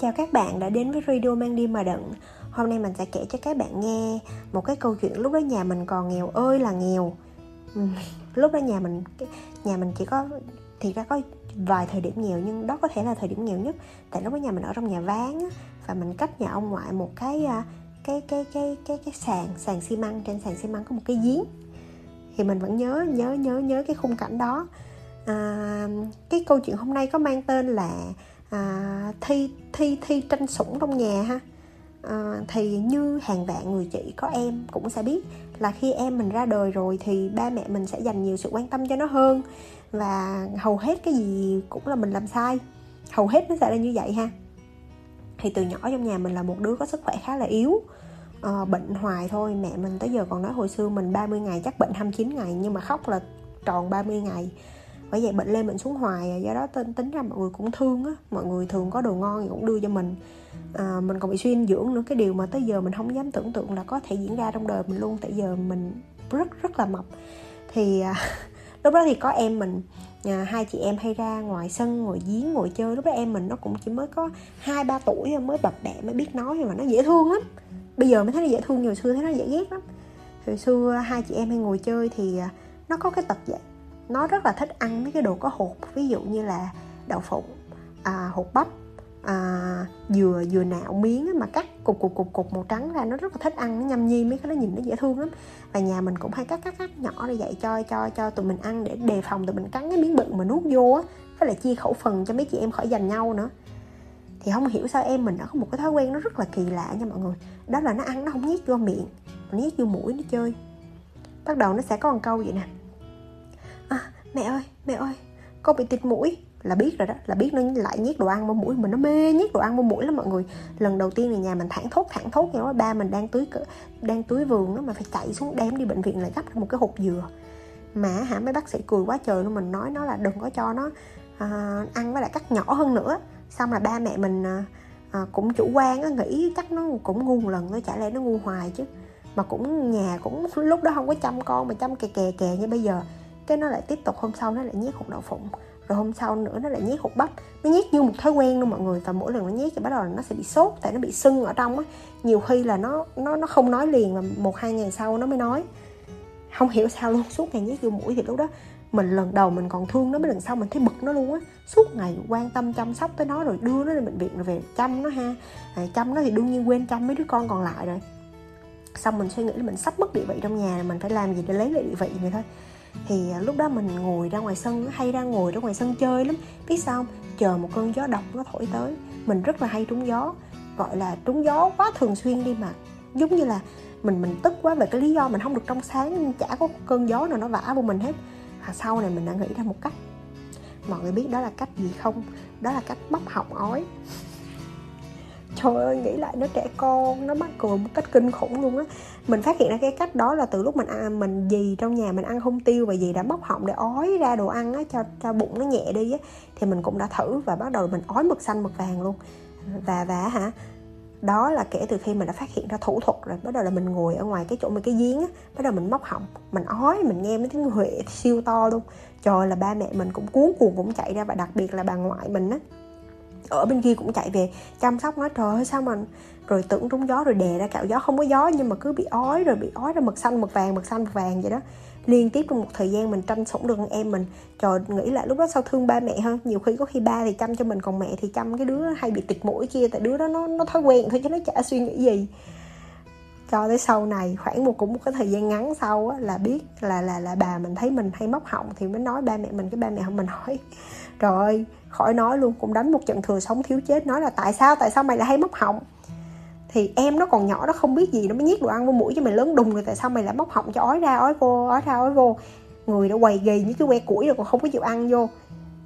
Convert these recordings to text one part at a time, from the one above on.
Chào các bạn đã đến với Radio Mang Đi Mà Đựng Hôm nay mình sẽ kể cho các bạn nghe một cái câu chuyện lúc đó nhà mình còn nghèo ơi là nghèo. Lúc đó nhà mình nhà mình chỉ có thì ra có vài thời điểm nghèo nhưng đó có thể là thời điểm nghèo nhất. Tại lúc đó nhà mình ở trong nhà ván và mình cách nhà ông ngoại một cái à, cái cái cái cái cái sàn sàn xi măng. Trên sàn xi măng có một cái giếng. Thì mình vẫn nhớ nhớ nhớ nhớ cái khung cảnh đó. À, cái câu chuyện hôm nay có mang tên là à, thi thi thi tranh sủng trong nhà ha. À, thì như hàng vạn người chị có em cũng sẽ biết là khi em mình ra đời rồi thì ba mẹ mình sẽ dành nhiều sự quan tâm cho nó hơn. Và hầu hết cái gì cũng là mình làm sai. Hầu hết nó sẽ là như vậy ha. Thì từ nhỏ trong nhà mình là một đứa có sức khỏe khá là yếu. À, bệnh hoài thôi. Mẹ mình tới giờ còn nói hồi xưa mình 30 ngày chắc bệnh 29 ngày nhưng mà khóc là tròn 30 ngày bởi vậy bệnh lên bệnh xuống hoài à, do đó tính tính ra mọi người cũng thương á mọi người thường có đồ ngon thì cũng đưa cho mình. À, mình còn bị suy dinh dưỡng nữa cái điều mà tới giờ mình không dám tưởng tượng là có thể diễn ra trong đời mình luôn tại giờ mình rất rất là mập. Thì à, lúc đó thì có em mình à, hai chị em hay ra ngoài sân ngồi giếng ngồi chơi. Lúc đó em mình nó cũng chỉ mới có hai ba tuổi mới bập bẹ mới biết nói mà nó dễ thương lắm. Bây giờ mới thấy nó dễ thương nhiều xưa thấy nó dễ ghét lắm. Hồi xưa hai chị em hay ngồi chơi thì à, nó có cái tật vậy nó rất là thích ăn mấy cái đồ có hột ví dụ như là đậu phụng à, hột bắp à, dừa dừa nạo miếng mà cắt cục cục cục cục màu trắng ra nó rất là thích ăn nó nhâm nhi mấy cái nó nhìn nó dễ thương lắm. Và nhà mình cũng hay cắt cắt cắt nhỏ để dạy cho cho cho tụi mình ăn để đề phòng tụi mình cắn cái miếng bự mà nuốt vô á với lại chia khẩu phần cho mấy chị em khỏi giành nhau nữa. Thì không hiểu sao em mình nó có một cái thói quen nó rất là kỳ lạ nha mọi người. Đó là nó ăn nó không nhét vô miệng nó nhét vô mũi nó chơi. Bắt đầu nó sẽ có một câu vậy nè mẹ ơi mẹ ơi con bị tịt mũi. Là biết rồi đó là biết nó lại nhét đồ ăn vào mũi. Mình nó mê nhét đồ ăn vào mũi lắm mọi người. Lần đầu tiên thì nhà mình thẳng thốt thẳng thốt vậy nói ba mình đang tưới đang tưới vườn đó mà phải chạy xuống đem đi bệnh viện lại gấp một cái hộp dừa. Mà hả mấy bác sĩ cười quá trời luôn. Mình nói nó là đừng có cho nó à, ăn với lại cắt nhỏ hơn nữa. Xong là ba mẹ mình à, à, cũng chủ quan á nghĩ chắc nó cũng ngu một lần thôi chả lẽ nó ngu hoài chứ. Mà cũng nhà cũng lúc đó không có chăm con mà chăm kè kè kè như bây giờ cái nó lại tiếp tục hôm sau nó lại nhét hột đậu phụng rồi hôm sau nữa nó lại nhét hột bắp. Nó nhét như một thói quen luôn mọi người và mỗi lần nó nhét thì bắt đầu nó sẽ bị sốt tại nó bị sưng ở trong á. Nhiều khi là nó nó nó không nói liền và một hai ngày sau nó mới nói. Không hiểu sao luôn suốt ngày nhét vô mũi thì lúc đó mình lần đầu mình còn thương nó mấy lần sau mình thấy bực nó luôn á. Suốt ngày quan tâm chăm sóc tới nó rồi đưa nó lên bệnh viện rồi về chăm nó ha. À, chăm nó thì đương nhiên quên chăm mấy đứa con còn lại rồi. Xong mình suy nghĩ là mình sắp mất địa vị trong nhà mình phải làm gì để lấy lại địa vị này thôi thì à, lúc đó mình ngồi ra ngoài sân hay ra ngồi ra ngoài sân chơi lắm. Biết sao không? Chờ một cơn gió độc nó thổi tới. Mình rất là hay trúng gió. Gọi là trúng gió quá thường xuyên đi mà. Giống như là mình mình tức quá về cái lý do mình không được trong sáng, chả có cơn gió nào nó vả vô mình hết. Và sau này mình đã nghĩ ra một cách. Mọi người biết đó là cách gì không? Đó là cách bóc họng ói trời ơi, nghĩ lại nó trẻ con, nó mắc cười một cách kinh khủng luôn á. Mình phát hiện ra cái cách đó là từ lúc mình ăn, mình gì trong nhà mình ăn không tiêu và gì đã móc họng để ói ra đồ ăn á, cho cho bụng nó nhẹ đi á, thì mình cũng đã thử và bắt đầu mình ói mực xanh mực vàng luôn. Và và hả, đó là kể từ khi mình đã phát hiện ra thủ thuật rồi, bắt đầu là mình ngồi ở ngoài cái chỗ mình cái giếng á, bắt đầu mình móc họng, mình ói, mình nghe mấy tiếng huệ siêu to luôn. Trời là ba mẹ mình cũng cuốn cuồng cũng chạy ra và đặc biệt là bà ngoại mình á ở bên kia cũng chạy về, chăm sóc nói, trời ơi, sao mà rồi tưởng trúng gió rồi đè ra cạo gió, không có gió nhưng mà cứ bị ói rồi bị ói ra mực xanh, mực vàng, mực xanh, mực vàng vậy đó. Liên tiếp trong một thời gian mình tranh sủng được con em mình. Trời, nghĩ lại lúc đó sao thương ba mẹ hơn nhiều khi có khi ba thì chăm cho mình, còn mẹ thì chăm cái đứa hay bị tịt mũi kia, tại đứa đó nó nó thói quen thôi chứ nó chả suy nghĩ gì cho tới sau này khoảng một cũng một cái thời gian ngắn sau á, là biết là là là bà mình thấy mình hay móc họng thì mới nói ba mẹ mình cái ba mẹ không mình hỏi. Trời ơi khỏi nói luôn cũng đánh một trận thừa sống thiếu chết nói là tại sao tại sao mày lại hay móc họng? Thì em nó còn nhỏ nó không biết gì nó mới nhét đồ ăn vô mũi cho mày lớn đùng rồi tại sao mày lại móc họng cho ói ra ói vô ói ra ói vô. Người đã quầy gầy như cái que củi rồi còn không có chịu ăn vô.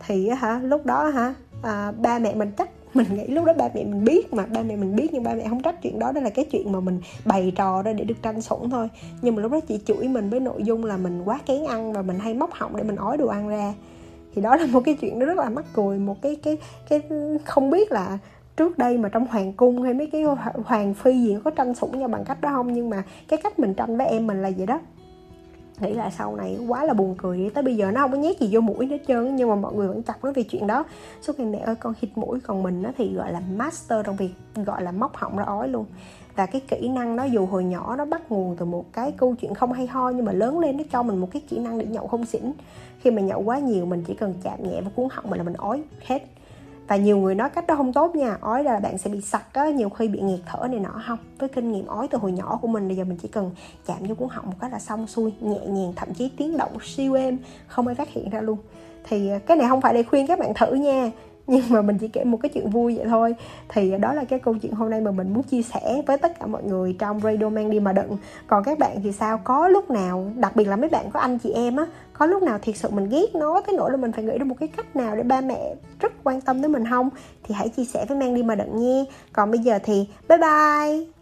Thì hả lúc đó hả à, ba mẹ mình chắc mình nghĩ lúc đó ba mẹ mình biết mà, ba mẹ mình biết nhưng ba mẹ không trách chuyện đó đó là cái chuyện mà mình bày trò ra để được tranh sủng thôi. Nhưng mà lúc đó chị chửi mình với nội dung là mình quá kén ăn và mình hay móc họng để mình ói đồ ăn ra. Thì đó là một cái chuyện nó rất là mắc cười, một cái cái cái không biết là trước đây mà trong hoàng cung hay mấy cái hoàng phi gì có tranh sủng nhau bằng cách đó không? Nhưng mà cái cách mình tranh với em mình là vậy đó nghĩ là sau này quá là buồn cười đi tới bây giờ nó không có nhét gì vô mũi hết trơn nhưng mà mọi người vẫn chọc nó về chuyện đó. Suốt ngày mẹ ơi, con hít mũi, còn mình nó thì gọi là master trong việc gọi là móc họng ra ói luôn. Và cái kỹ năng đó dù hồi nhỏ nó bắt nguồn từ một cái câu chuyện không hay ho, nhưng mà lớn lên nó cho mình một cái kỹ năng để nhậu không xỉn. Khi mà nhậu quá nhiều, mình chỉ cần chạm nhẹ vào cuốn họng mình là mình ói hết và nhiều người nói cách đó không tốt nha. Ói là bạn sẽ bị sặc á, nhiều khi bị nghẹt thở này nọ không? Với kinh nghiệm ói từ hồi nhỏ của mình bây giờ mình chỉ cần chạm vô cuốn họng một cái là xong, xuôi, nhẹ nhàng, thậm chí tiếng động siêu êm, không ai phát hiện ra luôn. Thì à, cái này không phải để khuyên các bạn thử nha, nhưng mà mình chỉ kể một cái chuyện vui vậy thôi. Thì à, đó là cái câu chuyện hôm nay mà mình muốn chia sẻ với tất cả mọi người trong radio mang đi mà đựng. Còn các bạn thì sao? Có lúc nào, đặc biệt là mấy bạn có anh chị em á có lúc nào thiệt sự mình ghét nó tới nỗi là mình phải nghĩ ra một cái cách nào để ba mẹ rất quan tâm tới mình không? Thì hãy chia sẻ với mang đi mà đựng nghe còn bây giờ thì bye bye.